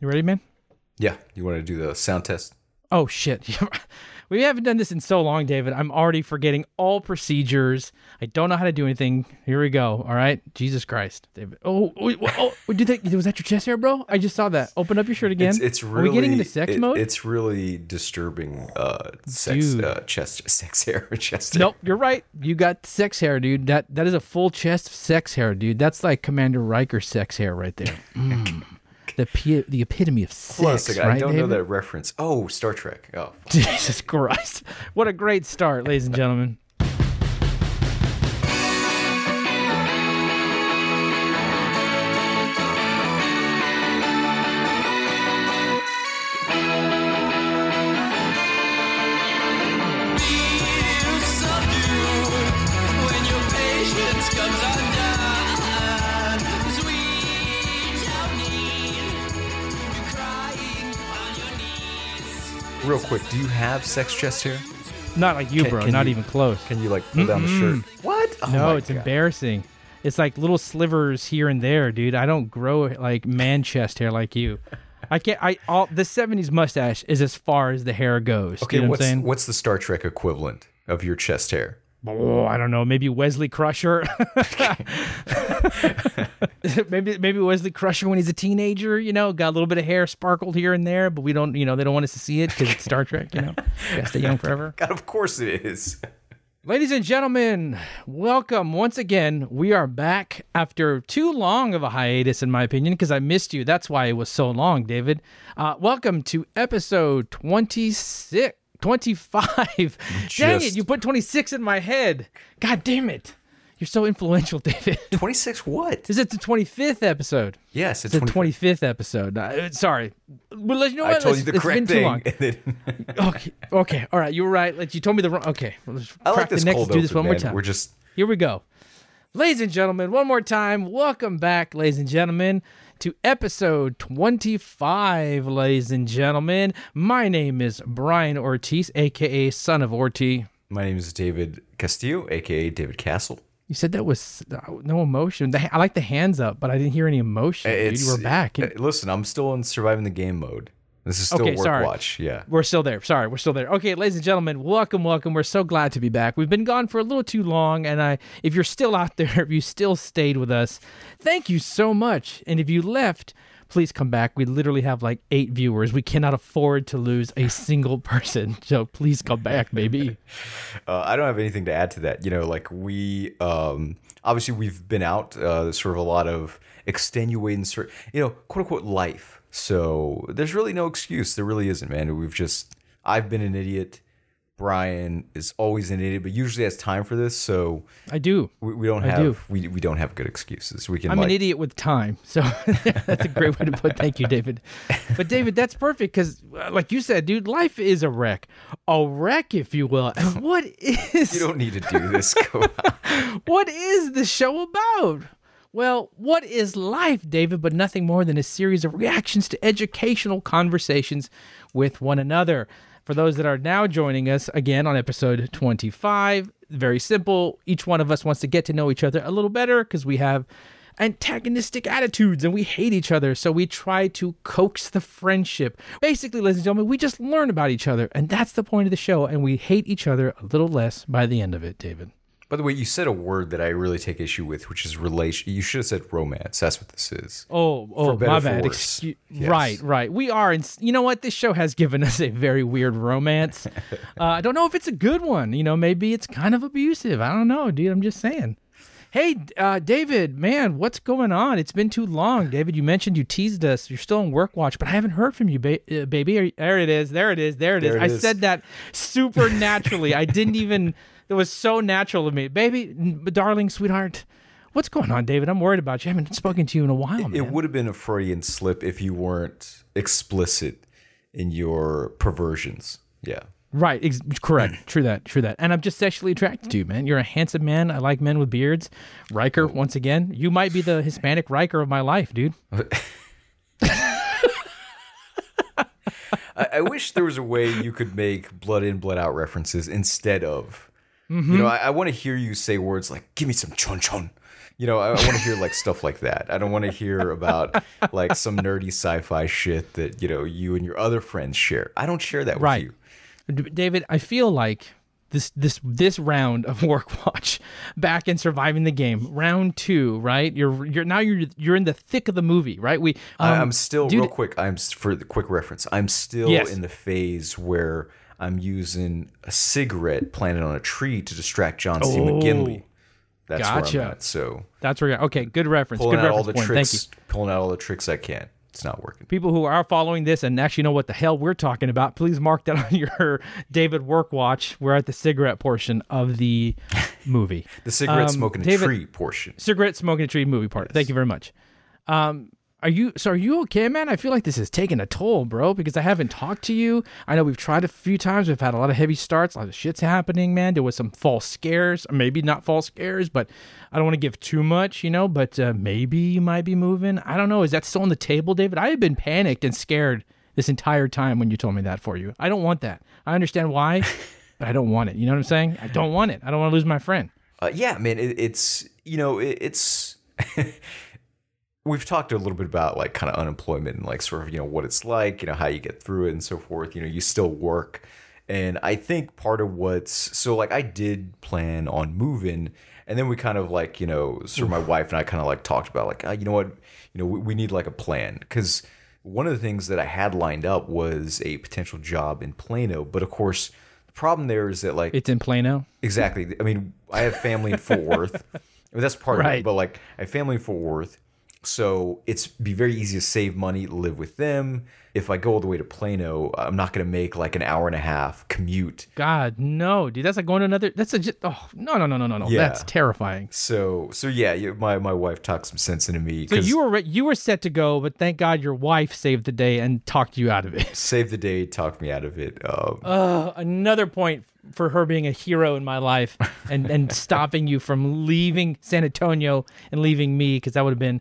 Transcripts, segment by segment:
You ready, man? Yeah. You want to do the sound test? Oh shit. we haven't done this in so long, David. I'm already forgetting all procedures. I don't know how to do anything. Here we go. All right. Jesus Christ, David. Oh, oh, oh, oh did that? Was that your chest hair, bro? I just saw that. Open up your shirt again. It's, it's really. Are we getting into sex it- mode? It's really disturbing. Uh, sex, uh, chest, sex hair, chest hair. Nope, you're right. You got sex hair, dude. That that is a full chest of sex hair, dude. That's like Commander Riker sex hair right there. Mm. The p- the epitome of on a right, I don't know that reference. Oh, Star Trek. Oh, Jesus Christ. What a great start, ladies and gentlemen. Quick. Do you have sex chest hair? Not like you, Can- bro. can Not you- even close. Can you like pull down the shirt? What? Oh no, my it's God. embarrassing. It's like little slivers here and there, dude. I don't grow like man chest hair like you. I can't. I all the '70s mustache is as far as the hair goes. Okay, you know what what's I'm saying? what's the Star Trek equivalent of your chest hair? Oh, I don't know. Maybe Wesley Crusher. maybe maybe Wesley Crusher when he's a teenager. You know, got a little bit of hair sparkled here and there, but we don't. You know, they don't want us to see it because it's Star Trek. You know, gotta stay young forever. God, of course it is. Ladies and gentlemen, welcome once again. We are back after too long of a hiatus, in my opinion, because I missed you. That's why it was so long, David. Uh, welcome to episode 26, 25. Dang it, you put 26 in my head. God damn it. You're so influential, David. Twenty six. What? Is it the 25th episode? Yes, it's It's the 20 25th episode. Uh, sorry. Well, let- you know I what? told Let's- you the it's correct been too long. thing. then- Okay, okay, all right. You were right. Like you told me the wrong. Okay, well, let's I like this the next. cold do this open, one more time. We're just Here we go. Ladies and gentlemen, one more time, welcome back, ladies and gentlemen, to episode 25, ladies and gentlemen. My name is Brian Ortiz, aka Son of Ortiz. My name is David Castillo, aka David Castle. You said that was uh, no emotion. I like the hands up, but I didn't hear any emotion. Dude. You were back. uh, listen, I'm still in surviving the game mode. This is still Okay, work sorry. watch. Yeah. We're still there. Sorry, we're still there. Okay, ladies and gentlemen, welcome, welcome. We're so glad to be back. We've been gone for a little too long, and I, if you're still out there, if you still stayed with us, thank you so much. And if you left, please come back. We literally have like eight viewers. We cannot afford to lose a single person, so please come back, baby. Uh, I don't have anything to add to that. You know, like we um, obviously we've been out. Uh, sort of a lot of extenuating, cir- you know, quote unquote life. So there's really no excuse. There really isn't, man. We've just I've been an idiot. Brian is always an idiot, but usually has time for this. So I do. we, we don't have do. we, we don't have good excuses. We can I'm like an idiot with time. So that's a great way to put thank you, David. But David, that's perfect because uh, like you said, dude, life is a wreck. A wreck, if you will. And what is you don't need to do this. What is the show about? Well, what is life, David, but nothing more than a series of reactions to educational conversations with one another. For those that are now joining us again on episode 25, very simple. Each one of us wants to get to know each other a little better because we have antagonistic attitudes and we hate each other. So we try to coax the friendship. Basically, ladies and gentlemen, we just learn about each other. And that's the point of the show. And we hate each other a little less by the end of it, David. By the way, you said a word that I really take issue with, which is relation. You should have said romance. That's what this is. Oh, oh, my bad. Excu- Yes. Right, right. We are, in, you know what? This show has given us a very weird romance. uh, I don't know if it's a good one. You know, maybe it's kind of abusive. I don't know, dude. I'm just saying. Hey, uh, David, man, what's going on? It's been too long. David, you mentioned you teased us. You're still on work watch, but I haven't heard from you, ba- uh, baby. There it is. There it is. There it is. There it I is. said that super naturally. I didn't even, it was so natural to me. Baby, darling, sweetheart, what's going on, David? I'm worried about you. I haven't spoken to you in a while, man. It would have been a Freudian slip if you weren't explicit in your perversions. Yeah. Right, ex- correct. True that, true that. And I'm just sexually attracted to you, man. You're a handsome man. I like men with beards. Riker, oh. once again, you might be the Hispanic Riker of my life, dude. I, I wish there was a way you could make blood in, blood out references instead of You know, I, I want to hear you say words like "Give me some chon chon." You know, I, I want to hear like stuff like that. I don't want to hear about like some nerdy sci-fi shit that you know you and your other friends share. I don't share that with you. David, I feel like this this this round of work watch back in surviving the game, round two, right? You're you're now you're you're in the thick of the movie, right? We um, I'm still dude- real quick. I'm for the quick reference. I'm still Yes. in the phase where I'm using a cigarette planted on a tree to distract John C. Oh, McGinley. That's gotcha. where I'm at. So That's where. You're, okay, good reference. pulling good out all reference the point. Thank you. tricks, pulling out all the tricks I can. It's not working. People who are following this and actually know what the hell we're talking about, please mark that on your David work watch. We're at the cigarette portion of the movie. The cigarette Um, smoking a David- tree portion. cigarette smoking a tree movie part. Thank you very much. Um, are you so? Are you okay, man? I feel like this is taking a toll, bro. Because I haven't talked to you. I know we've tried a few times. We've had a lot of heavy starts. A lot of shit's happening, man. There was some false scares, or maybe not false scares, but I don't want to give too much, you know. But uh, maybe you might be moving. I don't know. Is that still on the table, David? I have been panicked and scared this entire time when you told me that for you. I don't want that. I understand why, but I don't want it. You know what I'm saying? I don't want it. I don't want to lose my friend. Uh, yeah, man, it, it's you know it, it's. We've talked a little bit about like kind of unemployment and like sort of you know what it's like, you know how you get through it and so forth. You know, you still work, and I think part of what's so like I did plan on moving, and then we kind of like you know sort of my wife and I kind of like talked about like ah, you know what you know we, we need like a plan because one of the things that I had lined up was a potential job in Plano, but of course the problem there is that like It's in Plano. Exactly. I mean, I have family in Fort Worth. I mean, that's part of it. But like, I have family in Fort Worth, so it's be very easy to save money, live with them. If I go all the way to Plano, I'm not going to make like an hour and a half commute. God, no, dude. That's like going to another. That's a. ju- Oh no, no, no, no, no, no. Yeah. That's terrifying. So, so yeah, you, my my wife talked some sense into me. So you were you were set to go, but thank God your wife saved the day and talked you out of it. saved the day, talked me out of it. Um, Uh, another point for her being a hero in my life and and stopping you from leaving San Antonio and leaving me because that would have been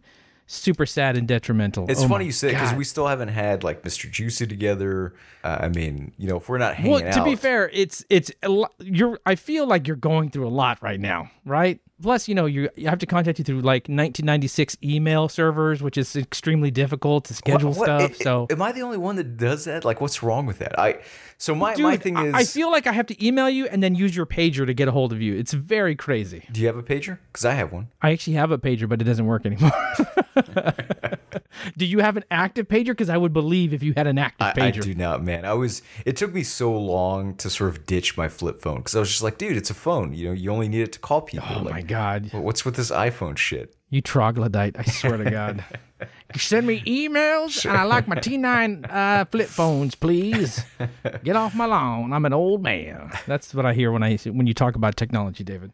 super sad and detrimental. it's Oh funny you say because we still haven't had like Mr. Juicy together. Uh, I mean, you know, if we're not hanging out. Well, to out, be fair, it's it's you're. I feel like you're going through a lot right now, right? Plus, you know, you you have to contact you through like 1996 email servers, which is extremely difficult to schedule What- stuff. i- i- so, am I the only one that does that? Like, what's wrong with that? I so my dude, my thing is, I feel like I have to email you and then use your pager to get a hold of you. It's very crazy. do you have a pager? Because I have one. I actually have a pager, but it doesn't work anymore. do you have an active pager? Because I would believe if you had an active I, pager. I do not, man. I was. It took me so long to sort of ditch my flip phone because I was just like, dude, it's a phone. You know, you only need it to call people. Oh like, my god, what's with this iPhone shit? you troglodyte! I swear to God. Send me emails, and I like my T9 uh, flip phones, please. Get off my lawn. I'm an old man. That's what I hear when I when you talk about technology, David.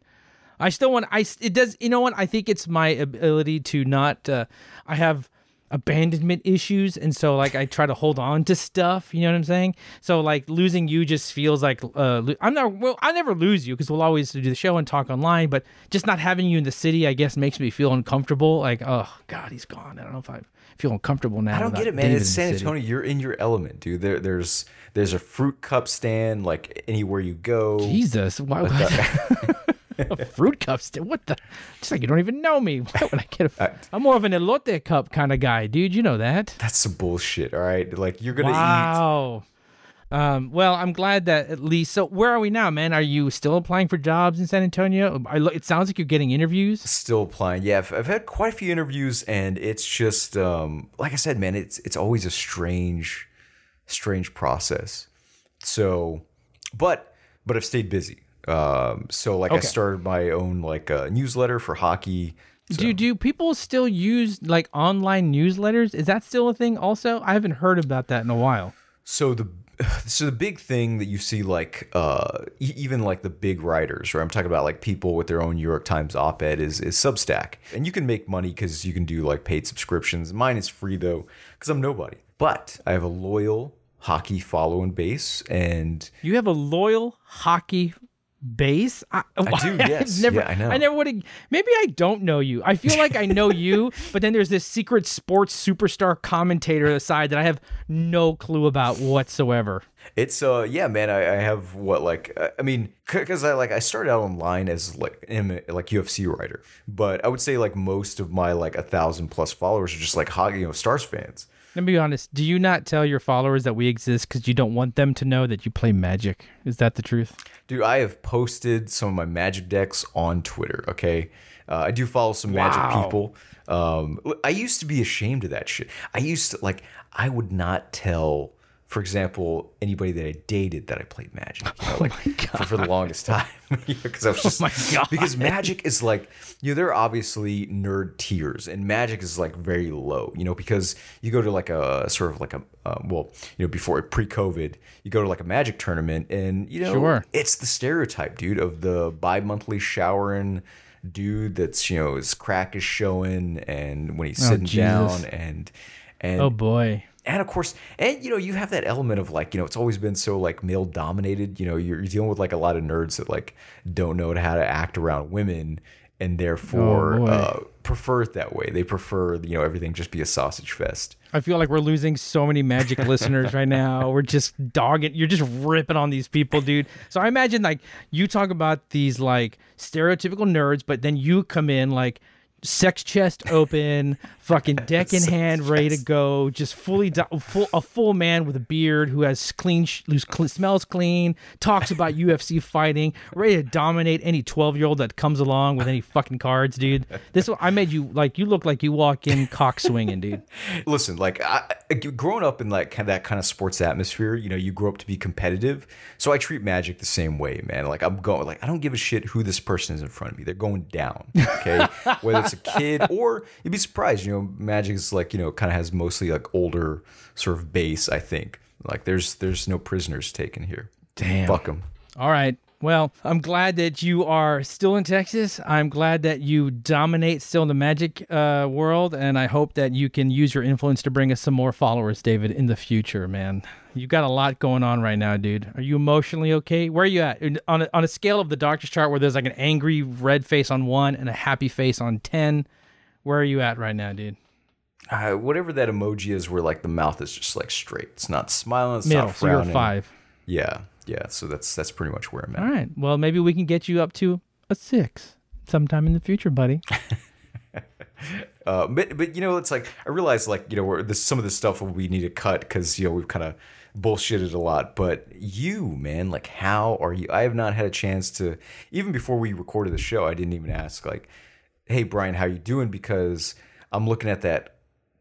I still want. I it does. You know what? I think it's my ability to not. Uh, I have abandonment issues, and so like I try to hold on to stuff. You know what I'm saying? So like losing you just feels like uh, lo- I'm not. Well, I never lose you because we'll always do the show and talk online. But just not having you in the city, I guess, makes me feel uncomfortable. Like, oh God, he's gone. I don't know if I feel uncomfortable now. I don't get it, man. David it's San. Antonio. You're in your element, dude. There, there's there's a fruit cup stand like anywhere you go. Jesus, why would a fruit cup? What the? It's like you don't even know me. Why would I get a? I'm more of an elote cup kind of guy, dude. You know that. That's some bullshit. All right, like you're gonna eat. Wow. Um, well, I'm glad that at least. So, where are we now, man? Are you still applying for jobs in San Antonio? I, lo- it sounds like you're getting interviews. Still applying. Yeah, I've, I've had quite a few interviews, and it's just um, like I said, man. It's it's always a strange, strange process. So, but but I've stayed busy. Um, so like I started my own like uh, newsletter for hockey. Do do people still use like online newsletters? Is that still a thing? Also, I haven't heard about that in a while. So the so the big thing that you see like uh even like the big writers, right? I'm talking about like people with their own New York Times op-ed is is Substack. And you can make money cuz you can do like paid subscriptions. Mine is free though cuz I'm nobody. But I have a loyal hockey following base and You have a loyal hockey base? I, I do, yes. never, Yeah, I know. I never would have. Maybe I don't know you. I feel like I know you, but then there's this secret sports superstar commentator aside that I have no clue about whatsoever. It's uh yeah man I, I have what like uh, I mean because I like I started out online as like an like UFC writer but I would say like most of my like a thousand plus followers are just like hog you know Stars fans Let me be honest. Do you not tell your followers that we exist because you don't want them to know that you play Magic? Is that the truth? dude I have posted some of my Magic decks on Twitter okay uh, I do follow some Magic Wow. people um I used to be ashamed of that shit I used to like I would not tell for example anybody that I dated that I played Magic you know like for, for the longest time because I was just my God. because magic is like you know there are obviously nerd tiers and magic is like very low you know because you go to like a sort of like a uh, well you know before pre-covid you go to like a magic tournament and you know Sure. it's the stereotype dude of the bi-monthly showering dude that's you know his crack is showing and when he's Oh, sitting Jesus. down and and Oh boy. And of course, and you know, you have that element of like, you know, it's always been so like male dominated. You know, you're, you're dealing with like a lot of nerds that like don't know how to act around women and therefore Oh, uh, prefer it that way. They prefer, you know, everything just be a sausage fest. I feel like we're losing so many magic listeners right now. We're just dogging. You're just ripping on these people, dude. So I imagine like you talk about these like stereotypical nerds, but then you come in like sex chest open, fucking deck in hand, ready to go, just fully do- full a full man with a beard who has clean, sh- who cl- smells clean, talks about UFC fighting, ready to dominate any twelve year old that comes along with any fucking cards, dude. This I made you like you look like you walk in cock swinging, dude. Listen, like I, I- growing up in like that kind of sports atmosphere, you know, you grow up to be competitive. So I treat Magic the same way, man. Like I'm going, like I don't give a shit who this person is in front of me. They're going down, okay? Whether it's a kid or you'd be surprised. You know, Magic is like you know kind of has mostly like older sort of base. I think like there's there's no prisoners taken here. Damn. Fuck them. All right. Well, I'm glad that you are still in Texas. I'm glad that you dominate still in the magic uh, world, and I hope that you can use your influence to bring us some more followers, David, in the future, man. You got a lot going on right now, dude. Are you emotionally okay? Where are you at on a, on a scale of the doctor's chart, where there's like an angry red face on one and a happy face on ten? Where are you at right now, dude? Uh, whatever that emoji is, where like the mouth is just like straight. It's not smiling. It's Middle. not So you're frowning. five. Yeah, yeah. So that's that's pretty much where I'm at. All right. Well, maybe we can get you up to a six sometime in the future, buddy. Uh, but but you know, it's like I realize like you know this some of this stuff we need to cut because you know we've kind of bullshitted a lot. But you, man, like how are you? I have not had a chance to even before we recorded the show. I didn't even ask like, hey Brian, how you doing? Because I'm looking at that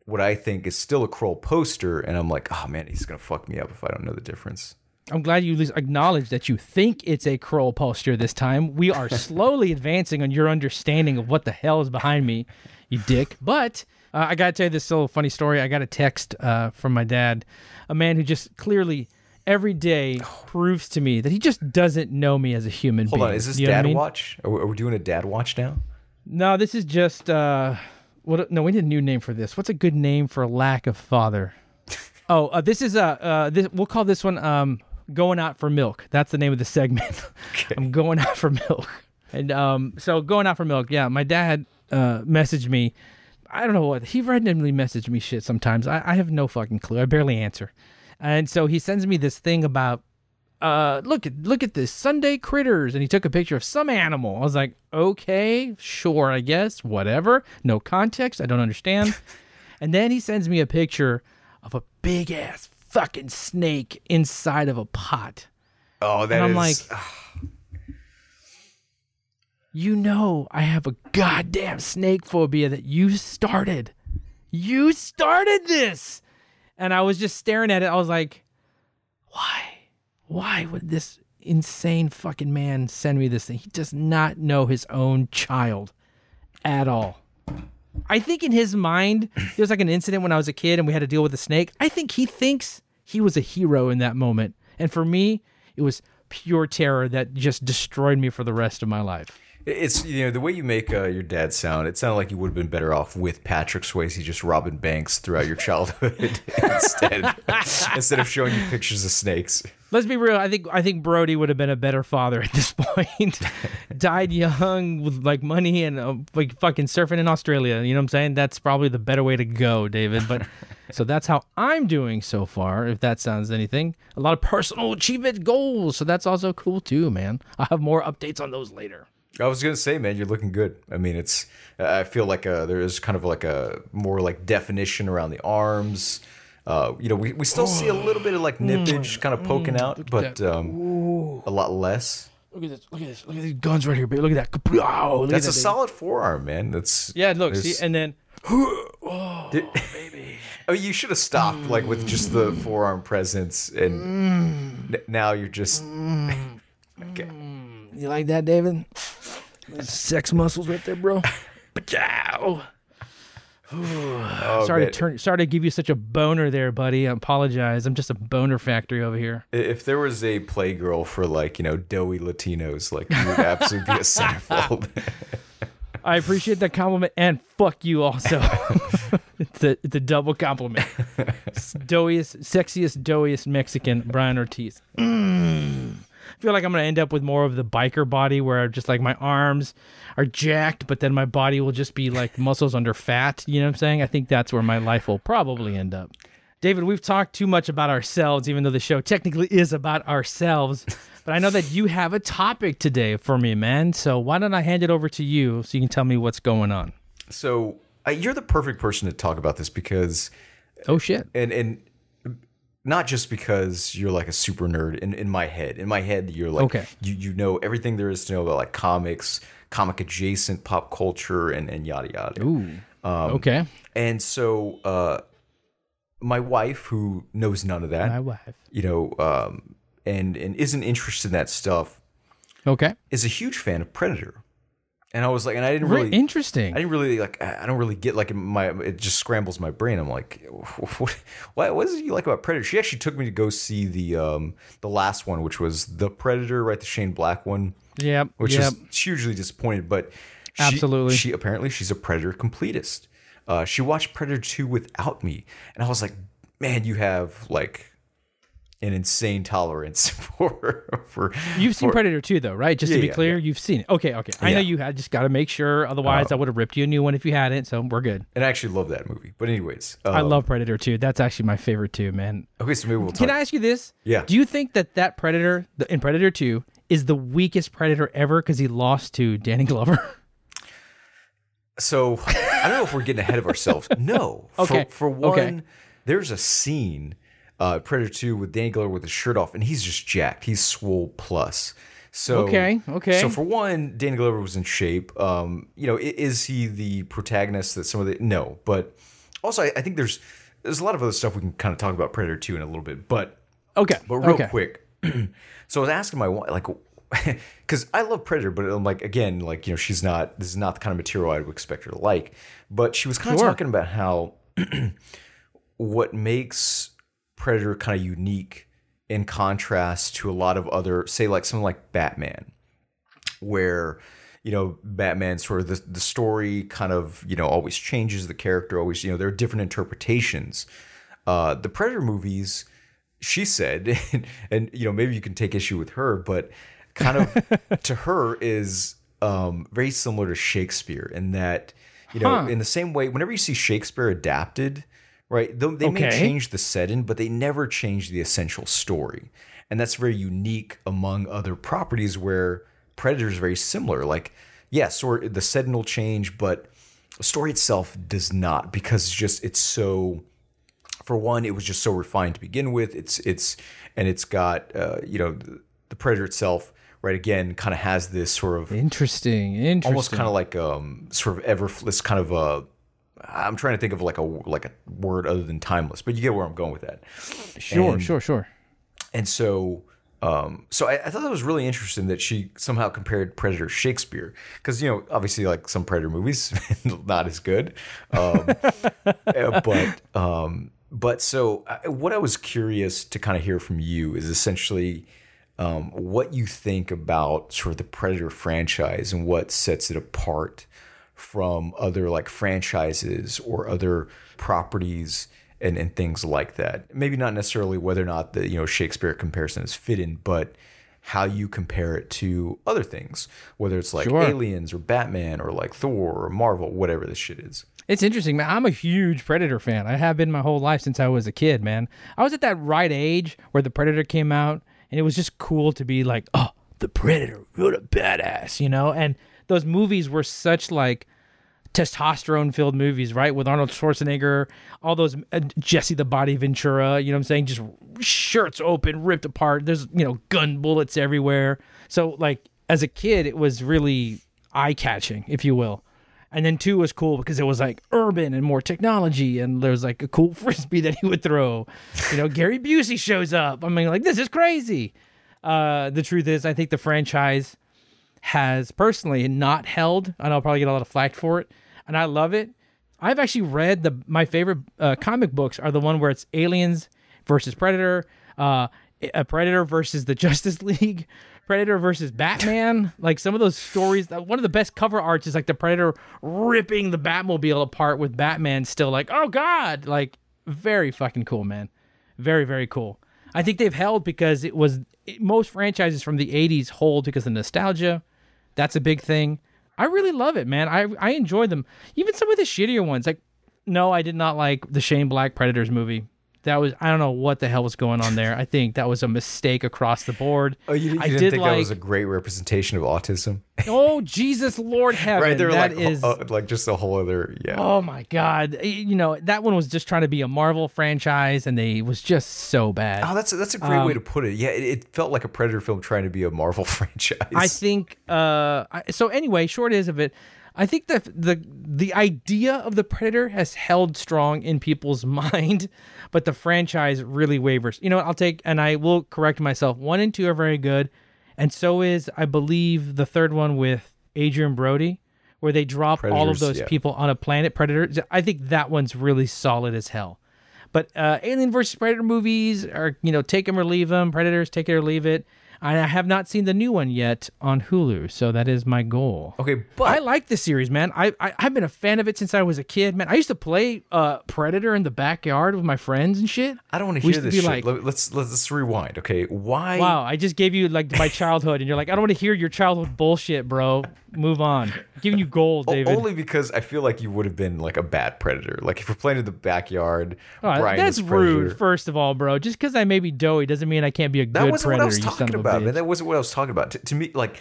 what I think is still a Krull poster, and I'm like, oh man, he's gonna fuck me up if I don't know the difference. I'm glad you at least acknowledge that you think it's a Krull poster this time. We are slowly advancing on your understanding of what the hell is behind me, you dick. But uh, I got to tell you this little funny story. I got a text uh, from my dad, a man who just clearly every day proves to me that he just doesn't know me as a human being. Hold being. on, is this You know what I dad mean? watch? Are we, are we doing a dad watch now? No, this is just uh what no, we need a new name for this. What's a good name for lack of father? oh, uh, this is uh, uh this we'll call this one um going out for milk. That's the name of the segment. I'm going out for milk. And um so going out for milk. Yeah, my dad uh messaged me. I don't know what he randomly messaged me shit sometimes. I, I have no fucking clue. I barely answer. And so he sends me this thing about uh look at look at this Sunday critters and he took a picture of some animal. I was like, "Okay, sure, I guess, whatever. No context, I don't understand." and then he sends me a picture of a big ass fucking snake inside of a pot. Oh, that And I'm is- like, "You know, I have a goddamn snake phobia that you started. You started this." And I was just staring at it. I was like, "Why? Why would this insane fucking man send me this thing? He does not know his own child at all." I think in his mind, there was like an incident when I was a kid and we had to deal with a snake. I think he thinks he was a hero in that moment. And for me, it was pure terror that just destroyed me for the rest of my life. It's you know the way you make uh, your dad sound. It sounded like you would have been better off with Patrick Swayze just robbing banks throughout your childhood instead instead of showing you pictures of snakes. Let's be real. I think I think Bodhi would have been a better father at this point. Died young with like money and uh, like fucking surfing in Australia. You know what I'm saying? That's probably the better way to go, David. But so that's how I'm doing so far. If that sounds anything, a lot of personal achievement goals. So that's also cool too, man. I'll have more updates on those later. I was gonna say, man, you're looking good. I mean, it's. I feel like uh there is kind of like a more like definition around the arms. Uh, you know, we, we still see a little bit of like nippage kind of poking out, but um, a lot less. Look at this! Look at this! Look at these guns right here, baby! Look at that! Wow, look That's at a that, solid forearm, man. That's Yeah, look, see, and then Did- I mean, you should have stopped like with just the forearm presence, and n- now you're just. okay. you like that, David? Sex muscles right there, bro. Pachow. Oh, sorry to turn. Sorry to give you such a boner there, buddy. I apologize. I'm just a boner factory over here. If there was a playgirl for like you know doughy Latinos, like you would absolutely be a centerfold. I appreciate that compliment, and fuck you also. it's a it's a double compliment. Doughiest, sexiest, doughiest Mexican, Brian Ortiz. Mm. I feel like I'm gonna end up with more of the biker body, where just like my arms are jacked, but then my body will just be like muscles under fat. You know what I'm saying? I think that's where my life will probably end up. David, we've talked too much about ourselves, even though the show technically is about ourselves. But I know that you have a topic today for me, man. So why don't I hand it over to you so you can tell me what's going on? so uh, you're the perfect person to talk about this because, Oh shit. and and not just because you're like a super nerd. In in my head, in my head, you're like Okay. you you know everything there is to know about like comics, comic adjacent pop culture, and and yada yada. Ooh. okay. And so, uh, my wife, who knows none of that, My wife. you know, um, and and isn't interested in that stuff, Okay. is a huge fan of Predator. And I was like, and I didn't really, interesting. I didn't really like, I don't really get like my, it just scrambles my brain. I'm like, what, what, what is it you like about Predator? She actually took me to go see the, um, the last one, which was the Predator, right? The Shane Black one, yep. which yep. is hugely disappointed, but she, Absolutely. she apparently she's a Predator completist. Uh, she watched Predator 2 without me. And I was like, man, you have like an insane tolerance for, for, You've seen for- Predator 2 though, right? Just Yeah, to be yeah, clear, you've seen it. Okay, okay. I know you had just got to make sure otherwise I would have ripped you a new one if you hadn't, so we're good. And I actually love that movie. But anyways, I um, love Predator 2. That's actually my favorite too, man. Okay, so maybe we'll talk. Can I ask you this? Yeah. Do you think that that Predator the- in Predator 2 is the weakest Predator ever because he lost to Danny Glover? So I don't know if we're getting ahead of ourselves. No. Okay, For, for one, okay. there's a scene, uh, Predator 2 with Danny Glover with his shirt off, and he's just jacked. He's swole plus. So Okay, okay. So for one, Danny Glover was in shape. Um, you know, is he the protagonist that some of the no, but also I, I think there's there's a lot of other stuff we can kind of talk about Predator 2 in a little bit, but Okay. But real okay. quick, so I was asking my wife, like, because I love Predator, but I'm like, again, like, you know, she's not, this is not the kind of material I would expect her to like. But she was kind Sure. of talking about how what makes Predator kind of unique in contrast to a lot of other, say, like something like Batman, where you know Batman sort of the, the story kind of you know always changes the character always you know there are different interpretations uh the predator movies she said and, and you know maybe you can take issue with her but kind of to her is um very similar to shakespeare in that you know Huh. in the same way whenever you see shakespeare adapted right they, they may change the setting but they never change the essential story and that's very unique among other properties where predator is very similar like yeah sort the setting will change but the story itself does not because it's just it's so for one, it was just so refined to begin with. It's it's and it's got uh, you know the, the predator itself, right? Again, kind of has this sort of Interesting. Interesting. almost kind of like um sort of ever this kind of a. I'm trying to think of like a like a word other than timeless, but you get where I'm going with that. Sure, and- sure, sure. And so, um, so I, I thought that was really interesting that she somehow compared Predator Shakespeare because you know obviously like some Predator movies not as good, um, uh, but um, but so I, what I was curious to kind of hear from you is essentially um, what you think about sort of the Predator franchise and what sets it apart from other like franchises or other properties and, and things like that. Maybe not necessarily whether or not the you know Shakespeare comparison is fitting, but how you compare it to other things, whether it's like Sure. aliens or Batman or like Thor or Marvel, whatever this shit is. It's interesting, man. I'm a huge Predator fan. I have been my whole life since I was a kid, man. I was at that right age where the Predator came out, and it was just cool to be like, oh, the Predator, what a badass, you know? And those movies were such like testosterone filled movies, right? With Arnold Schwarzenegger, all those uh, Jesse the Body Ventura, you know what I'm saying? Just shirts open, ripped apart. There's, you know, gun bullets everywhere. So, like, as a kid, it was really eye catching, if you will. And then two was cool because it was like urban and more technology, and there was like a cool frisbee that he would throw. You know, Gary Busey shows up. I mean, like this is crazy. Uh, the truth is, I think the franchise has personally not held, and I'll probably get a lot of flack for it. And I love it. I've actually read the my favorite uh, comic books are the one where it's aliens versus Predator, uh, a Predator versus the Justice League, Predator versus Batman. like some of those stories. One of the best cover arts is like the Predator ripping the Batmobile apart with Batman still like, oh god, like very fucking cool, man. Very very cool. I think they've held because it was it- most franchises from the 80s hold because of nostalgia. That's a big thing. I really love it, man. I I enjoy them. Even some of the shittier ones. Like no, I did not like the Shane Black Predators movie. That was I don't know what the hell was going on there. I think that was a mistake across the board. Oh, you, you I didn't did think like that was a great representation of autism? Oh Jesus Lord heaven. right? They're that like, is- uh, like just a whole other, yeah. Oh my god. You know, that one was just trying to be a Marvel franchise and they was just so bad. Oh, that's that's a great Um, way to put it. Yeah, it, it felt like a Predator film trying to be a Marvel franchise. I think uh I, so anyway, short is of it, I think the the the idea of the Predator has held strong in people's mind, but the franchise really wavers. You know what, I'll take and I will correct myself. 1 and 2 are very good, and so is I believe the third one with Adrien Brody where they drop all of those yeah. people on a planet Predator. I think that one's really solid as hell. But uh, Alien versus Predator movies are, you know, take them or leave them. Predators, take it or leave it. I have not seen the new one yet on Hulu, so that is my goal. Okay, but I like the series, man. I, I I've been a fan of it since I was a kid, man. I used to play uh Predator in the backyard with my friends and shit. I don't want to hear this shit. like- Let- let's let's rewind. Okay, why? Wow, I just gave you like my childhood, and you're like, I don't want to hear your childhood bullshit, bro. Move on. giving you gold, David. Only because I feel like you would have been like a bad predator. Like if we're playing in the backyard, Oh, Brian that's rude. First of all, bro, just because I may be doughy doesn't mean I can't be a That good wasn't predator. what I was talking about, man. That wasn't what I was talking about. To, to me, like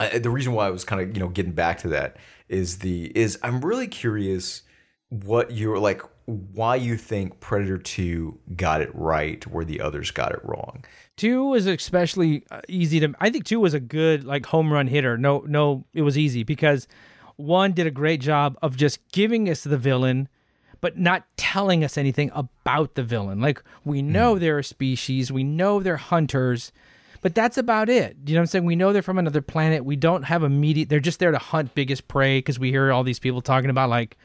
uh, the reason why I was kind of you know getting back to that is the is I'm really curious what you're like why you think Predator Two got it right where the others got it wrong. Two was especially uh, easy to. I think two was a good like home run hitter. No, no, it was easy because one did a great job of just giving us the villain, but not telling us anything about the villain. Like we know they're a species, we know they're hunters, but that's about it. You know what I'm saying? We know they're from another planet. We don't have immediate. They're just there to hunt biggest prey because we hear all these people talking about like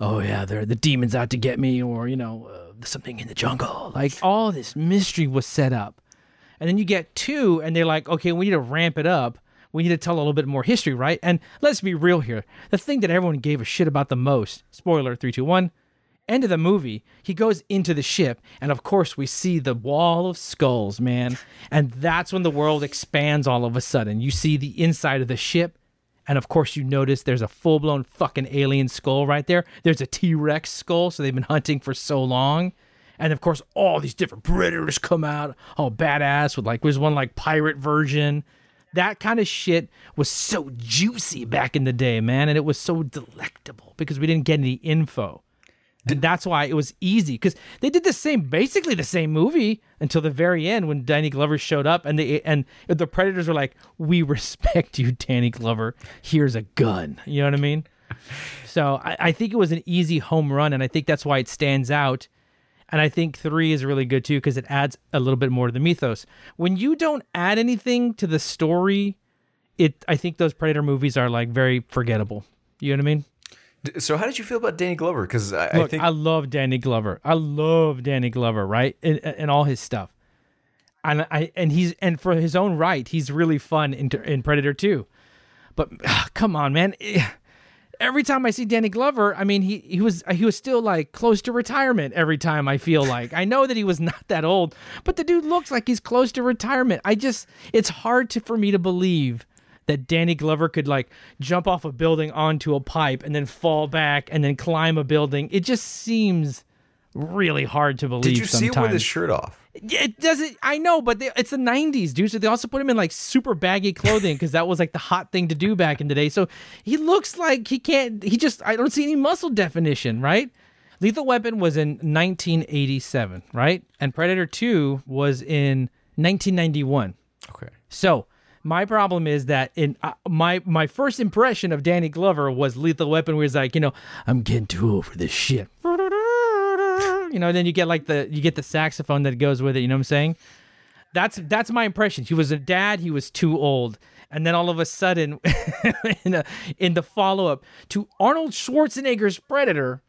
oh yeah, they're the demons out to get me, or you know, uh, something in the jungle. Like all this mystery was set up, and then you get two, and they're like, okay, we need to ramp it up. We need to tell a little bit more history, right? And let's be real here. The thing that everyone gave a shit about the most, spoiler three, two, one, end of the movie, he goes into the ship, and of course we see the wall of skulls, man. And that's when the world expands all of a sudden. You see the inside of the ship, and of course, you notice there's a full blown fucking alien skull right there. There's a T Rex skull, so they've been hunting for so long. And of course, all these different predators come out, all badass with like, there's one like pirate version. That kind of shit was so juicy back in the day, man. And it was so delectable because we didn't get any info. And that's why it was easy because they did the same, basically the same movie until the very end when Danny Glover showed up and the and the Predators were like, "We respect you, Danny Glover. Here's a gun." You know what I mean? So I, I think it was an easy home run, and I think that's why it stands out. And I think three is really good too because it adds a little bit more to the mythos. When you don't add anything to the story, it I think those Predator movies are like very forgettable. You know what I mean? So how did you feel about Danny Glover? Because I, I think I love Danny Glover. I love Danny Glover, right? And, and all his stuff. And I and he's and for his own right, he's really fun in, in Predator 2. But ah, come on, man. Every time I see Danny Glover, I mean, he he was he was still like close to retirement every time. I feel like I know that he was not that old, but the dude looks like he's close to retirement. I just it's hard to for me to believe that Danny Glover could like jump off a building onto a pipe and then fall back and then climb a building. It just seems really hard to believe. Did you see him with his shirt off? Yeah, It doesn't. I know, but they, it's the '90s, dude. So they also put him in like super baggy clothing because that was like the hot thing to do back in the day. So he looks like he can't. He just. I don't see any muscle definition, right? Lethal Weapon was in 1987, right? And Predator 2 was in 1991. Okay. So my problem is that in uh, my my first impression of Danny Glover was Lethal Weapon, where he's like, you know, I'm getting too old for this shit. You know, then you get like the you get the saxophone that goes with it. You know what I'm saying? That's that's my impression. He was a dad. He was too old. And then all of a sudden, in, a, in the follow up to Arnold Schwarzenegger's Predator,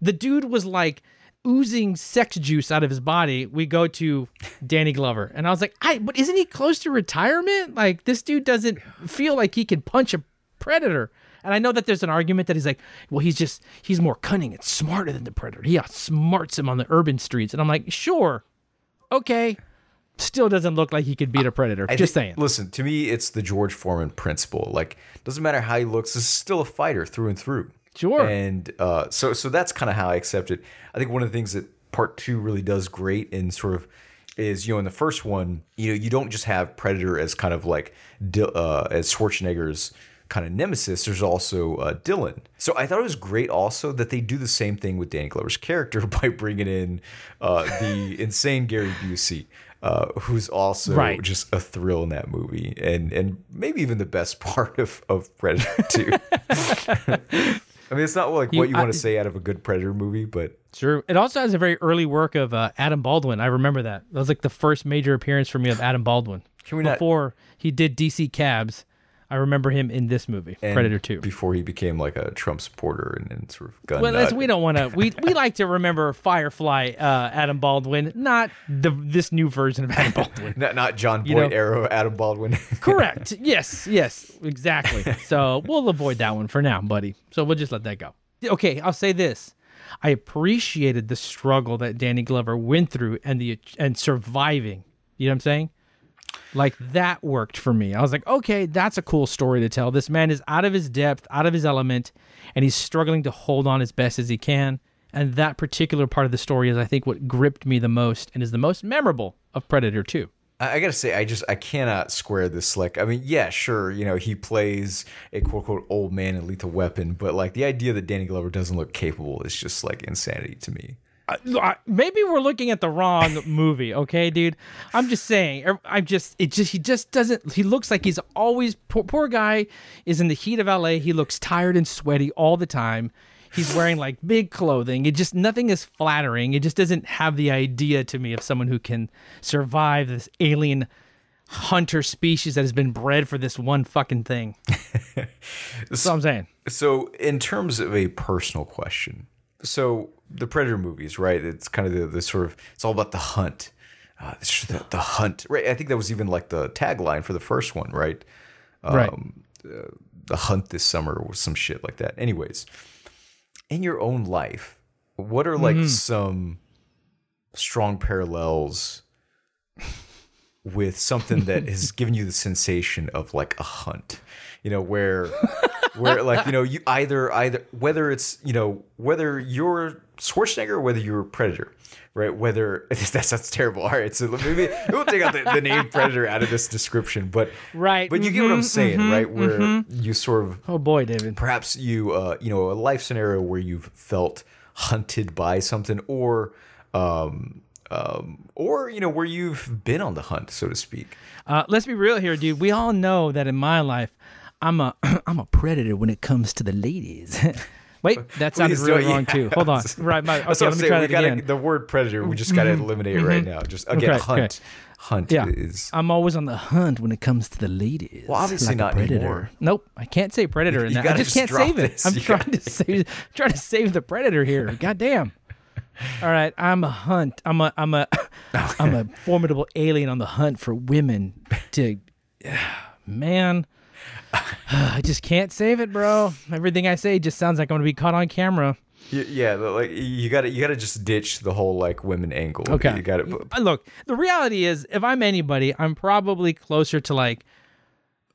the dude was like oozing sex juice out of his body. We go to Danny Glover, and I was like, "I, but isn't he close to retirement? Like this dude doesn't feel like he can punch a predator." And I know that there's an argument that he's like, "Well, he's just he's more cunning and smarter than the predator. He outsmarts him on the urban streets." And I'm like, "Sure, okay." Still doesn't look like he could beat a predator. I just think- saying. Listen, to me, it's the George Foreman principle. Like, doesn't matter how he looks, this is still a fighter through and through. Sure. And uh, so, so that's kind of how I accept it. I think one of the things that part two really does great in sort of is you know in the first one you know you don't just have Predator as kind of like uh, as Schwarzenegger's kind of nemesis. There's also uh, Dillon. So I thought it was great also that they do the same thing with Danny Glover's character by bringing in uh, the insane Gary Busey. Uh, who's also Right. just a thrill in that movie, and and maybe even the best part of of Predator Two. I mean, it's not like You- what you I- want to say out of a good Predator movie, but sure. It also has a very early work of uh, Adam Baldwin. I remember that. That was like the first major appearance for me of Adam Baldwin. Can we not- Before he did DC Cabs, I remember him in this movie, and Predator 2. before he became like a Trump supporter and, and sort of gun Well, nut. we don't want to. We we like to remember Firefly, uh, Adam Baldwin, not the this new version of Adam Baldwin. not, not John You Boyd know- era Adam Baldwin. Correct. Yes. Yes. Exactly. So we'll avoid that one for now, buddy. So we'll just let that go. Okay. I'll say this. I appreciated the struggle that Danny Glover went through and the and surviving. You know what I'm saying? Like that worked for me. I was like, okay, that's a cool story to tell. This man is out of his depth, out of his element, and he's struggling to hold on as best as he can. And that particular part of the story is, I think, what gripped me the most and is the most memorable of Predator 2. I, gotta say, I just I cannot square this. Like, I mean, yeah, sure, you know, he plays a quote unquote old man in Lethal Weapon, but like the idea that Danny Glover doesn't look capable is just like insanity to me. Maybe we're looking at the wrong movie okay dude? I'm just saying i'm just it just he just doesn't he looks like he's always poor, poor guy is in the heat of la he looks tired and sweaty all the time. He's wearing like big clothing. It just nothing is flattering. It just doesn't have the idea to me of someone who can survive this alien hunter species that has been bred for this one fucking thing. That's what i'm saying. So, in terms of a personal question, so the Predator movies, right? It's kind of the, the sort of it's all about the hunt, uh, the, the hunt, right? I think that was even like the tagline for the first one, right? right Um, the hunt this summer or some shit like that. Anyways, in your own life, what are like some strong parallels with something that has given you the sensation of like a hunt? You know, where where like, you know, you either either whether it's, you know, whether you're Schwarzenegger or whether you're a predator. Right, whether that sounds terrible. All right, so maybe we'll take out the, the name predator out of this description, but Right, but you get what I'm mhm, saying, mhm, right? Where you sort of oh boy david perhaps you uh, you know a life scenario where you've felt hunted by something or um, um, or you know where you've been on the hunt so to speak Uh, let's be real here, dude. We all know that in my life, I'm a I'm a predator when it comes to the ladies. Wait, that sounded really wrong yeah. too. Hold on. Right, my, okay, let me saying. try that gotta again. Mm-hmm. the word predator we just gotta eliminate it right now just again Okay, hunt okay. hunt Yeah, is I'm always on the hunt when it comes to the ladies. Well, obviously like not predator. anymore. Nope, I can't say predator in that. I just just can't save drop it. this. I'm You trying gotta- to save trying to save the predator here. God damn. All right, I'm a hunt. I'm a I'm a am a formidable alien on the hunt for women to man I just can't save it, bro. Everything I say just sounds like I'm gonna be caught on camera. Yeah, like you gotta you gotta just ditch the whole like women angle. Okay. you gotta. Uh, Look, the reality is, if I'm anybody, I'm probably closer to like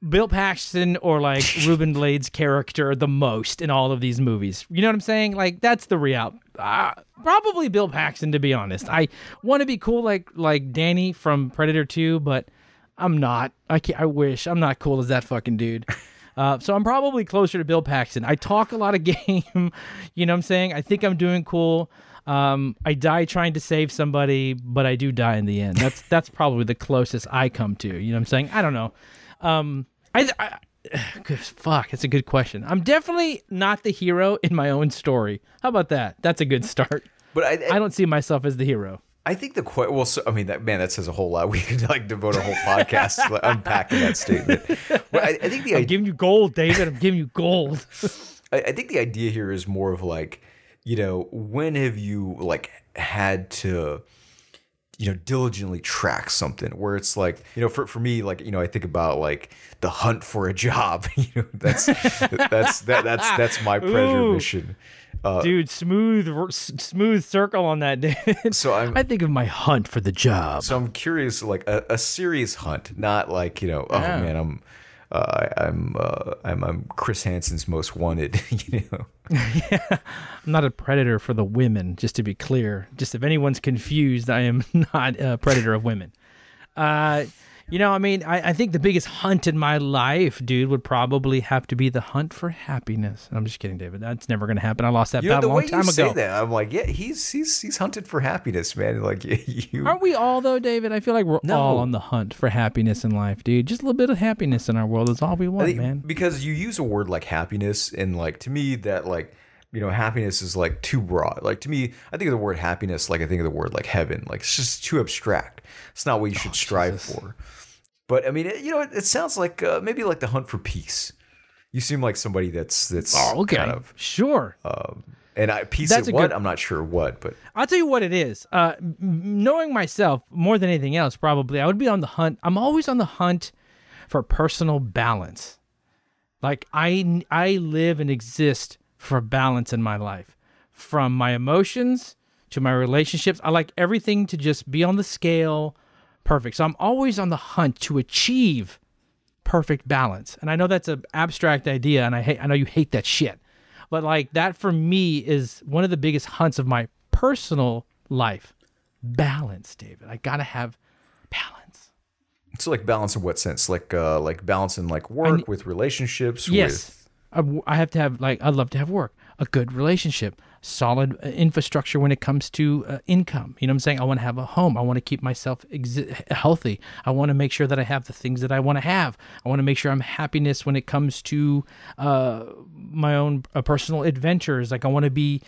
Bill Paxton or like Ruben Blades' character the most in all of these movies. You know what I'm saying? Like that's the real. Uh, probably Bill Paxton, to be honest. I want to be cool like like Danny from Predator 2, but I'm not. I can't, I wish I'm not cool as that fucking dude. Uh, so I'm probably closer to Bill Paxton. I talk a lot of game. you know what I'm saying? I think I'm doing cool. Um, I die trying to save somebody, but I do die in the end. That's that's probably the closest I come to. You know what I'm saying? I don't know. Um, I, I good, fuck. That's a good question. I'm definitely not the hero in my own story. How about that? That's a good start. But I, I don't see myself as the hero. I think the que- well, so, I mean, that man, that says a whole lot. We could like devote a whole podcast to unpacking that statement. But I, I think the I'm idea, giving you gold, David. I'm giving you gold. I, I think the idea here is more of like, you know, when have you like had to, you know, diligently track something where it's like, you know, for, for me, like, you know, I think about like the hunt for a job. you know, that's that's that that's that's my Ooh. Mission. Dude, smooth, smooth circle on that, dude. So I'm I think of my hunt for the job. So I'm curious, like a, a serious hunt, not like you know, oh Yeah. man, I'm, uh, I'm, uh, I'm, I'm Chris Hansen's most wanted. You know, yeah, I'm not a predator for the women, just to be clear. Just if anyone's confused, I am not a predator of women. Uh, you know, I mean, I, I think the biggest hunt in my life, dude, would probably have to be the hunt for happiness. I'm just kidding, David. That's never going to happen. I lost that you know battle a long way time you ago. say that, I'm like, yeah, he's he's he's hunted for happiness, man. Like you, Aren't we all though, David? I feel like we're No. all on the hunt for happiness in life, dude. Just a little bit of happiness in our world is all we want, think man. because you use a word like happiness, and like to me, that like you know, happiness is like too broad. Like to me, I think of the word happiness like I think of the word like heaven. Like it's just too abstract. It's not what you Oh, should strive for. But I mean, it, you know, it, it sounds like uh, maybe like the hunt for peace. You seem like somebody that's that's Oh, okay. kind of sure. and I peace That's at what good- I'm not sure what, but I'll tell you what it is. Uh, knowing myself more than anything else, probably I would be on the hunt. I'm always on the hunt for personal balance. Like I, I live and exist for balance in my life, from my emotions to my relationships. I like everything to just be on the scale, perfect. So I'm always on the hunt to achieve perfect balance. And I know that's an abstract idea, and I hate. I know you hate that shit, but like that for me is one of the biggest hunts of my personal life. Balance, David. I gotta have balance. So like balance in what sense? Like uh like balance in like work ne- with relationships Yes, I have to have like I'd love to have work, a good relationship, solid uh, infrastructure when it comes to uh, income. You know what I'm saying? I want to have a home. I want to keep myself exi- healthy. I want to make sure that I have the things that I want to have. I want to make sure I'm happiness when it comes to uh, my own uh, personal adventures. Like I want to be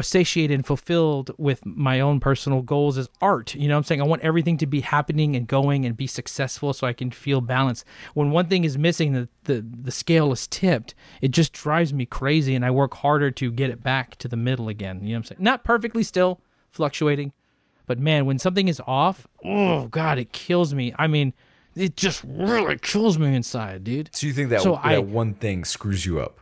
satiated and fulfilled with my own personal goals as art. You know what I'm saying? I want everything to be happening and going and be successful so I can feel balance. When one thing is missing, the, the, the scale is tipped, it just drives me crazy and I work harder to get it back to the middle again. You know what I'm saying? Not perfectly still, fluctuating, but man, when something is off, oh God, it kills me. I mean, it just really kills me inside, dude. So you think that So that I- one thing screws you up?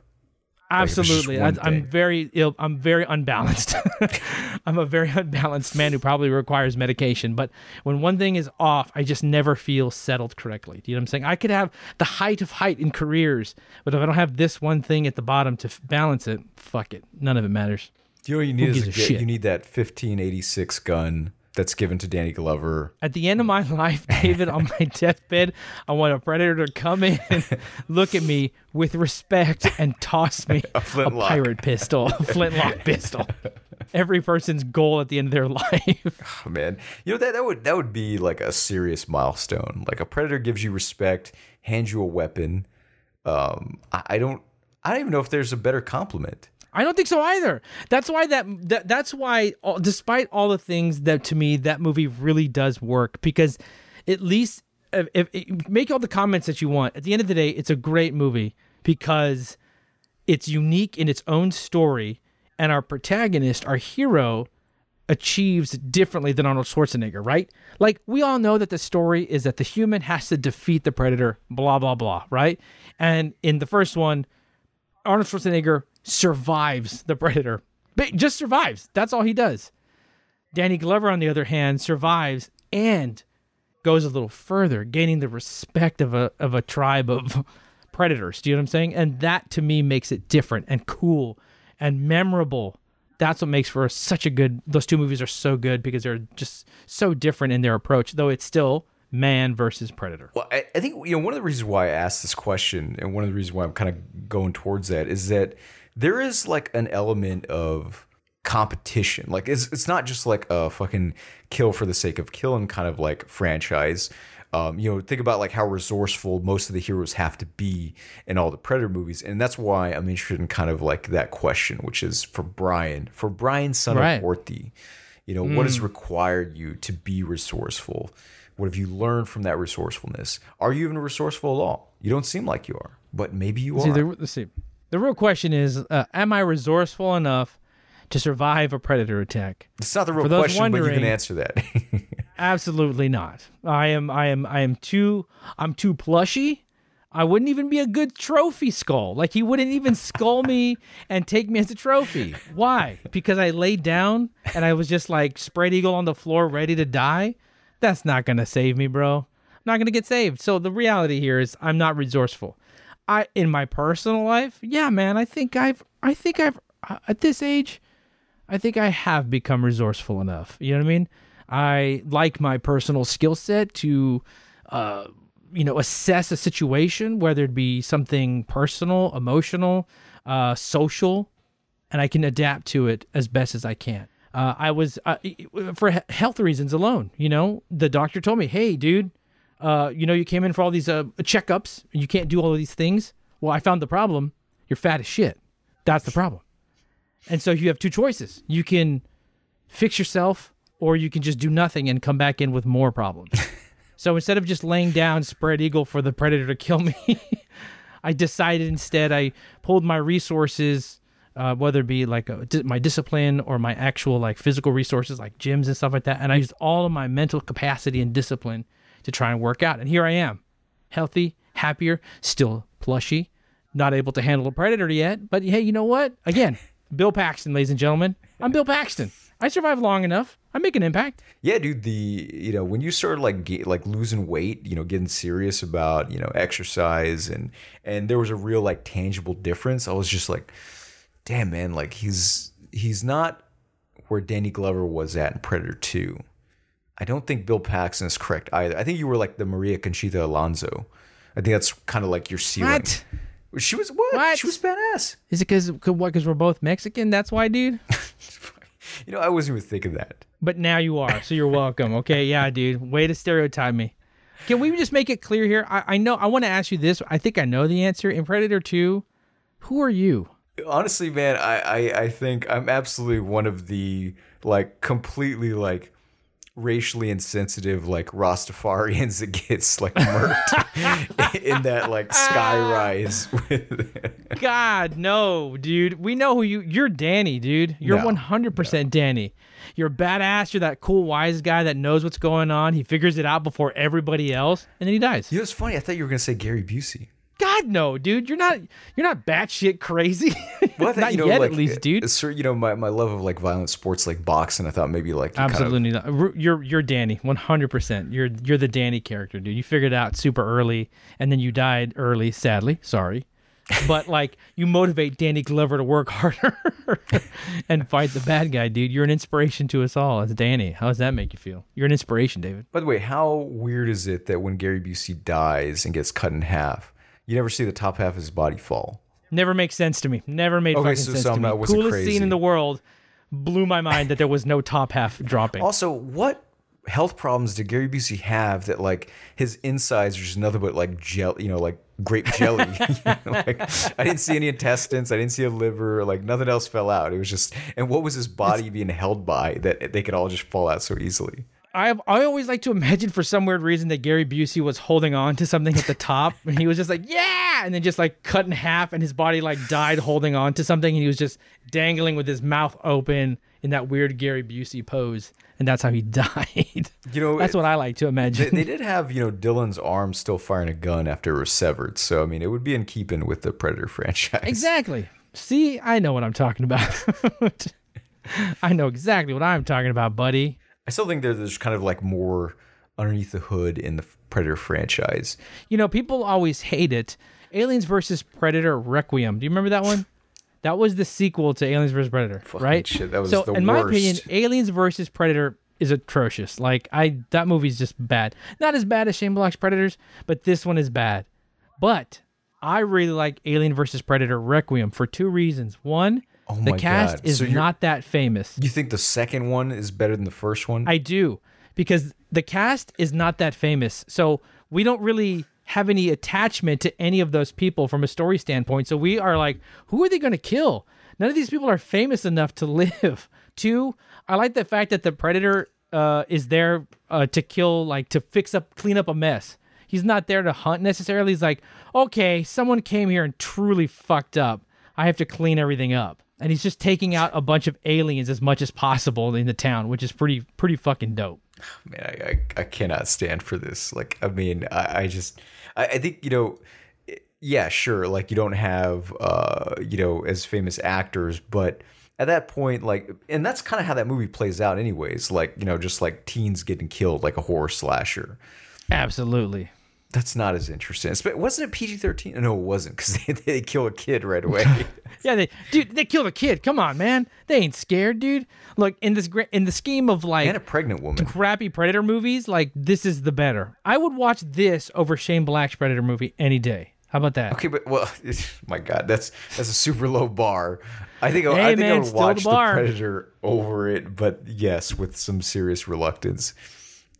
If it's Absolutely. I, I'm very ill. I'm very unbalanced. I'm a very unbalanced man who probably requires medication. But when one thing is off, I just never feel settled correctly. Do you know what I'm saying? I could have the height of height in careers, but if I don't have this one thing at the bottom to f- balance it, fuck it. None of it matters. Do you know what you need is a, a get- shit? you need that 1586 gun that's given to Danny Glover. At the end of my life, David, on my deathbed, I want a predator to come in, look at me with respect, and toss me a, flintlock. pirate pistol, a flintlock pistol. Every person's goal at the end of their life. Oh, man, you know that that would that would be like a serious milestone. Like a predator gives you respect, hands you a weapon. Um, I, I don't I don't even know if there's a better compliment. I don't think so either. That's why that, that that's why despite all the things that to me that movie really does work because at least if, if, if- make all the comments that you want. At the end of the day, it's a great movie because it's unique in its own story and our protagonist, our hero achieves differently than Arnold Schwarzenegger, right? Like we all know that the story is that the human has to defeat the predator, blah blah blah, right? And in the first one, Arnold Schwarzenegger survives the predator. Ba- Just survives. That's all he does. Danny Glover, on the other hand, survives and goes a little further, gaining the respect of a of a tribe of predators. Do you know what I'm saying? And that to me makes it different and cool and memorable. That's what makes for such a good. Those two movies are so good because they're just so different in their approach. Though it's still man versus predator. Well, I, I think you know one of the reasons why I asked this question, and one of the reasons why I'm kind of going towards that is that there is like an element of competition. Like it's it's not just like a fucking kill for the sake of killing kind of like franchise. Um, you know, think about like how resourceful most of the heroes have to be in all the Predator movies, and that's why I'm interested in kind of like that question, which is for Brian, for Brian, son Right. of Ortiz. You know, what has required you to be resourceful? What have you learned from that resourcefulness? Are you even resourceful at all? You don't seem like you are, but maybe you See, are. the, let's see. The real question is: uh, Am I resourceful enough to survive a predator attack? it's not the real question, but you can answer that. Absolutely not. I am. I am. I am too. I'm too plushy. I wouldn't even be a good trophy skull. Like he wouldn't even skull me and take me as a trophy. Why? Because I laid down and I was just like spread eagle on the floor, ready to die. That's not gonna save me, bro. I'm not gonna get saved. So the reality here is I'm not resourceful. I in my personal life, yeah, man. I think I've. I think I've uh, at this age. I think I have become resourceful enough. You know what I mean? I like my personal skill set to, uh, you know, assess a situation, whether it be something personal, emotional, uh, social, and I can adapt to it as best as I can. Uh, I was uh, for health reasons alone. You know, the doctor told me, "Hey, dude, uh, you know, you came in for all these uh, checkups, and you can't do all of these things." Well, I found the problem. You're fat as shit. That's the problem. And so you have two choices. You can fix yourself or you can just do nothing and come back in with more problems. so instead of just laying down spread eagle for the predator to kill me, I decided instead I pulled my resources uh, whether it be like a, my discipline or my actual like physical resources like gyms and stuff like that and I used all of my mental capacity and discipline to try and work out and here I am healthy happier still plushy not able to handle a predator yet but hey you know what again Bill Paxton ladies and gentlemen I'm Bill Paxton I survived long enough I make an impact yeah, dude. The you know when you started like ga- like losing weight, you know, getting serious about you know exercise and and there was a real like tangible difference. I was just like, damn man, like he's he's not where Danny Glover was at in Predator Two. I don't think Bill Paxton is correct either. I think you were like the Maria Conchita Alonso. I think that's kind of like your ceiling. What? She was what? What? She was badass. is it because what because we're both Mexican that's why dude You know, I wasn't even thinking that. But now you are, so you're welcome. Okay, yeah, dude. Way to stereotype me. Can we just make it clear here? I, I know I want to ask you this. I think I know the answer. In Predator 2, who are you? Honestly, man, I, I I think I'm absolutely one of the like completely like racially insensitive like Rastafarians that gets like murked in that like sky rise with God, no, dude. We know who you you're Danny, dude. You're No, 100% Danny. You're badass. You're that cool wise guy that knows what's going on. He figures it out before everybody else, and then he dies. You know, it's funny. I thought you were gonna say Gary Busey. God, no, dude. You're not you're not batshit crazy. Well, not you know, yet, like, at least, dude. Sir, you know, my, my love of like violent sports, like boxing. I thought maybe like you kind of- Absolutely not. You're you're Danny, one hundred percent. You're you're the Danny character, dude. You figured it out super early, and then you died early. Sadly, sorry, but like you motivate Danny Glover to work harder and fight the bad guy, dude. You're an inspiration to us all as Danny. How does that make you feel? You're an inspiration, David. By the way, how weird is it that when Gary Busey dies and gets cut in half, you never see the top half of his body fall? Never makes sense to me. Never made Okay, fucking so sense to me. wasn't Coolest crazy. scene in the world. Blew my mind that there was no top half dropping. Also, what health problems did Gary Busey have that like his insides are just nothing but like gel, you know, like grape jelly? like, I didn't see any intestines. I didn't see a liver. Like nothing else fell out. It was just, and what was his body being held by that they could all just fall out so easily? I I always like to imagine for some weird reason that Gary Busey was holding on to something at the top and he was just like yeah and then just like cut in half and his body like died holding on to something and he was just dangling with his mouth open in that weird Gary Busey pose, and that's how he died. You know, that's it- what I like to They, imagine. they did have, you know, Dillon's arm still firing a gun after it was severed. So, I mean, it would be in keeping with the Predator franchise. exactly. See, I know what I'm talking about. I know exactly what I'm talking about, buddy. I still think there- there's kind of like more underneath the hood in the Predator franchise. You know, people always hate it. Aliens versus Predator Requiem. Do you remember that one? That was the sequel to Aliens versus Predator, right? shit, that was so, the in my opinion. Aliens versus Predator is atrocious. Like, I that movie's just bad. Not as bad as Shane Black's Predators, but this one is bad. But I really like Alien versus Predator Requiem for two reasons. One, Oh the cast God. is So not that famous. You think the second one is better than the first one? I do because the cast is not that famous. So we don't really have any attachment to any of those people from a story standpoint. So we are like, who are they going to kill? None of these people are famous enough to live. Two, I like the fact that the predator uh, is there uh, to kill, like to fix up, clean up a mess. He's not there to hunt necessarily. He's like, okay, someone came here and truly fucked up. I have to clean everything up. And he's just taking out a bunch of aliens as much as possible in the town, which is pretty pretty fucking dope. man, I, I, I cannot stand for this. Like, I mean, I, I just, I, I think, you know, yeah, sure. Like, you don't have, uh, you know, as famous actors, but at that point, like, and that's kind of how that movie plays out, anyways. Like, you know, just like teens getting killed, like a horror slasher. Absolutely. That's not as interesting. Espe- Wasn't it PG thirteen? No, it wasn't because they, they kill a kid right away. Yeah, they dude, they killed a kid. Come on, man. They ain't scared, dude. Look, in this in the scheme of like and a pregnant woman. crappy Predator movies, like this is the better. I would watch this over Shane Black's Predator movie any day. How about that? Okay, but well, my God, that's that's a super low bar. I think I Hey, think I would still the watch the. Predator over it, but yes, with some serious reluctance.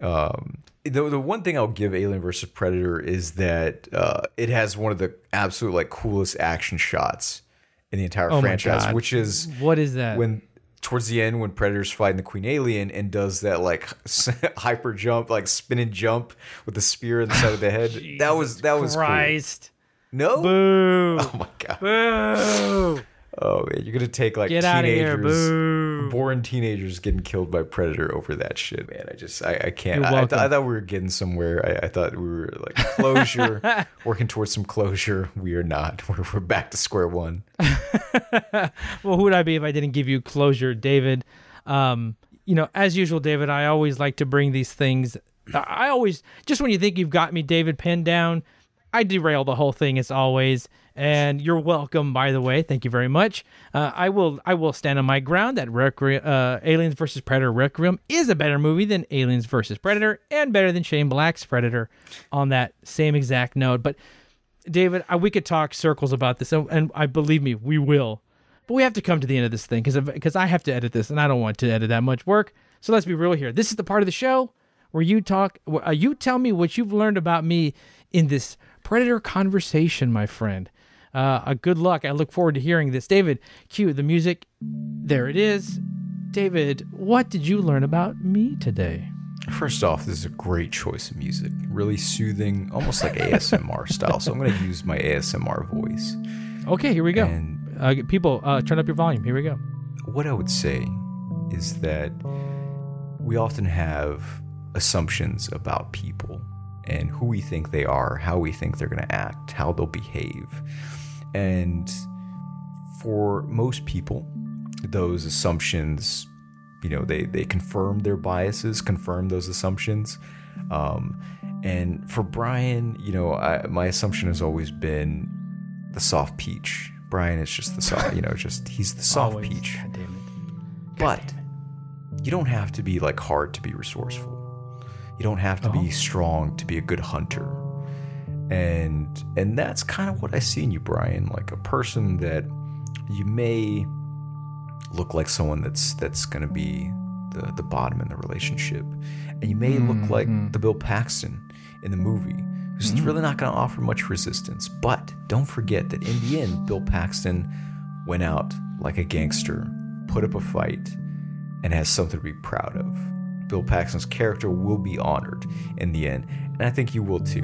Um, the the one thing I'll give Alien versus Predator is that uh, it has one of the absolute like coolest action shots in the entire Oh franchise, which is What is that? when towards the end when Predator's fighting the Queen Alien and does that like hyper jump, like spinning jump with the spear in the side of the head. that was that was cool. Christ. No. Boo. Oh my god. Boo. Oh man, you're gonna take like Get outta here, teenagers, boo. born teenagers getting killed by predator over that shit, man. I just, I, I can't. I, I, th- I thought we were getting somewhere. I, I thought we were like closure, working towards some closure. We are not. We're, we're back to square one. Well, who would I be if I didn't give you closure, David? Um, you know, as usual, David, I always like to bring these things. I always, just when you think you've got me, David, pinned down, I derail the whole thing as always. And you're welcome, by the way. Thank you very much. Uh, I will, I will stand on my ground that Requiem, uh, Aliens versus Predator Requiem is a better movie than Aliens versus Predator, and better than Shane Black's Predator. On that same exact note, but David, I, we could talk circles about this, and, and I believe me, we will. But we have to come to the end of this thing because because I have to edit this, and I don't want to edit that much work. So let's be real here. This is the part of the show where you talk, uh, you tell me what you've learned about me in this predator conversation, my friend. Uh, uh, good luck. I look forward to hearing this. David, cue the music. There it is. David, what did you learn about me today? First off, this is a great choice of music. Really soothing, almost like ASMR style. So I'm gonna use my ASMR voice. Okay, here we go. And Uh, people, uh, turn up your volume. Here we go. what I would say is that we often have assumptions about people and who we think they are, how we think they're going to act, how they'll behave. And for most people, those assumptions, you know, they, they confirm their biases, confirm those assumptions. Um, and for Brian, you know, I, my assumption has always been the soft peach. Brian is just the soft, you know, just he's the soft Always. peach. God damn it. But you don't have to be like hard to be resourceful. You don't have to be oh. strong to be a good hunter. And and that's kind of what I see in you, Brian, like a person that you may look like someone that's that's going to be the the bottom in the relationship. And you may look mm-hmm. like the Bill Paxton in the movie, who's mm-hmm. really not going to offer much resistance. But don't forget that in the end, Bill Paxton went out like a gangster, put up a fight, and has something to be proud of. Bill Paxton's character will be honored in the end, and I think you will too.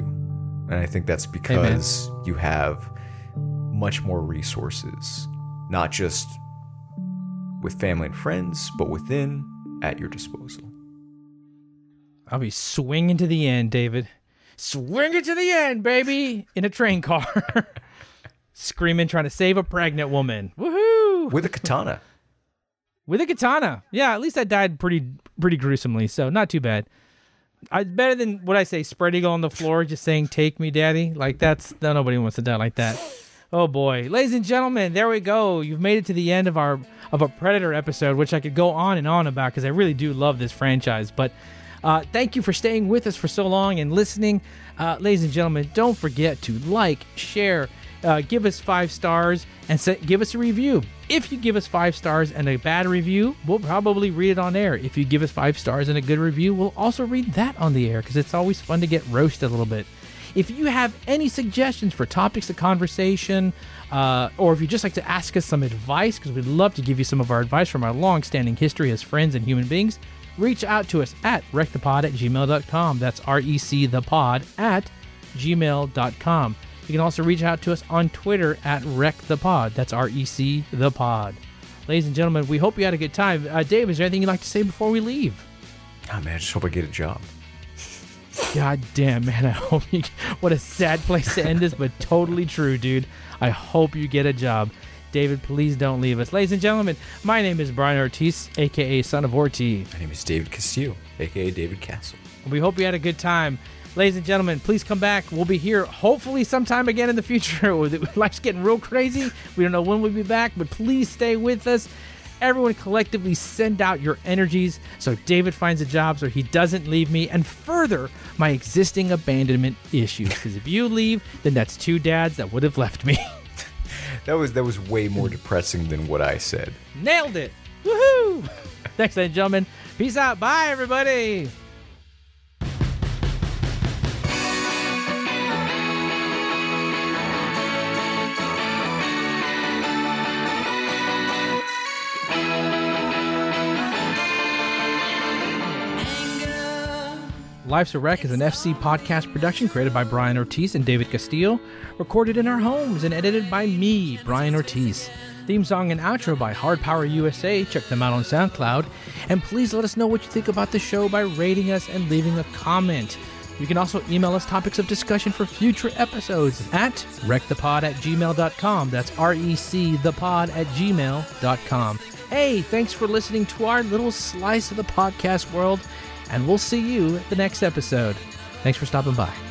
And I think that's because you have much more resources, not just with family and friends, but within, at your disposal. I'll be swinging to the end, David. Swinging to the end, baby, in a train car. Screaming, trying to save a pregnant woman. Woohoo! With a katana. With a katana. Yeah, at least I died pretty pretty gruesomely, so not too bad. I better than what I say, spread eagle on the floor, just saying "Take me, daddy." Like that's no, nobody wants to die like that. Oh boy, ladies and gentlemen, there we go. You've made it to the end of our of a Predator episode, which I could go on and on about because I really do love this franchise. But uh, thank you for staying with us for so long and listening, uh, ladies and gentlemen. Don't forget to like, share, uh, give us five stars, and give us a review. If you give us five stars and a bad review, we'll probably read it on air. If you give us five stars and a good review, we'll also read that on the air because it's always fun to get roasted a little bit. If you have any suggestions for topics of conversation, uh, or if you'd just like to ask us some advice, because we'd love to give you some of our advice from our long standing history as friends and human beings, reach out to us at recthepod at gmail.com. That's R E C the pod at gmail.com. You can also reach out to us on Twitter at Rec the Pod. That's R E C the pod. Ladies and gentlemen, we hope you had a good time. Uh, Dave, is there anything you'd like to say before we leave? Oh man, I just hope I get a job. God damn, man. I hope you. What a sad place to end this, but totally true, dude. I hope you get a job. David, please don't leave us. Ladies and gentlemen, my name is Brian Ortiz, aka Son of Ortiz. My name is David Castillo, aka David Castle. We hope you had a good time. Ladies and gentlemen, please come back. We'll be here hopefully sometime again in the future. Life's getting real crazy. We don't know when we'll be back, but please stay with us. Everyone collectively send out your energies so David finds a job so he doesn't leave me and further my existing abandonment issues. Because if you leave, then that's two dads that would have left me. That was that was way more depressing than what I said. Nailed it. Woohoo! Thanks, ladies and gentlemen. Peace out. Bye, everybody. Life's a Wreck is an FC podcast production created by Brian Ortiz and David Castillo, recorded in our homes and edited by me, Brian Ortiz. Theme song and outro by Hard Power USA. Check them out on SoundCloud. And please let us know what you think about the show by rating us and leaving a comment. You can also email us topics of discussion for future episodes at recthepod at gmail.com. That's R E C the pod at gmail.com. Hey, thanks for listening to our little slice of the podcast world, and we'll see you the next episode. Thanks for stopping by.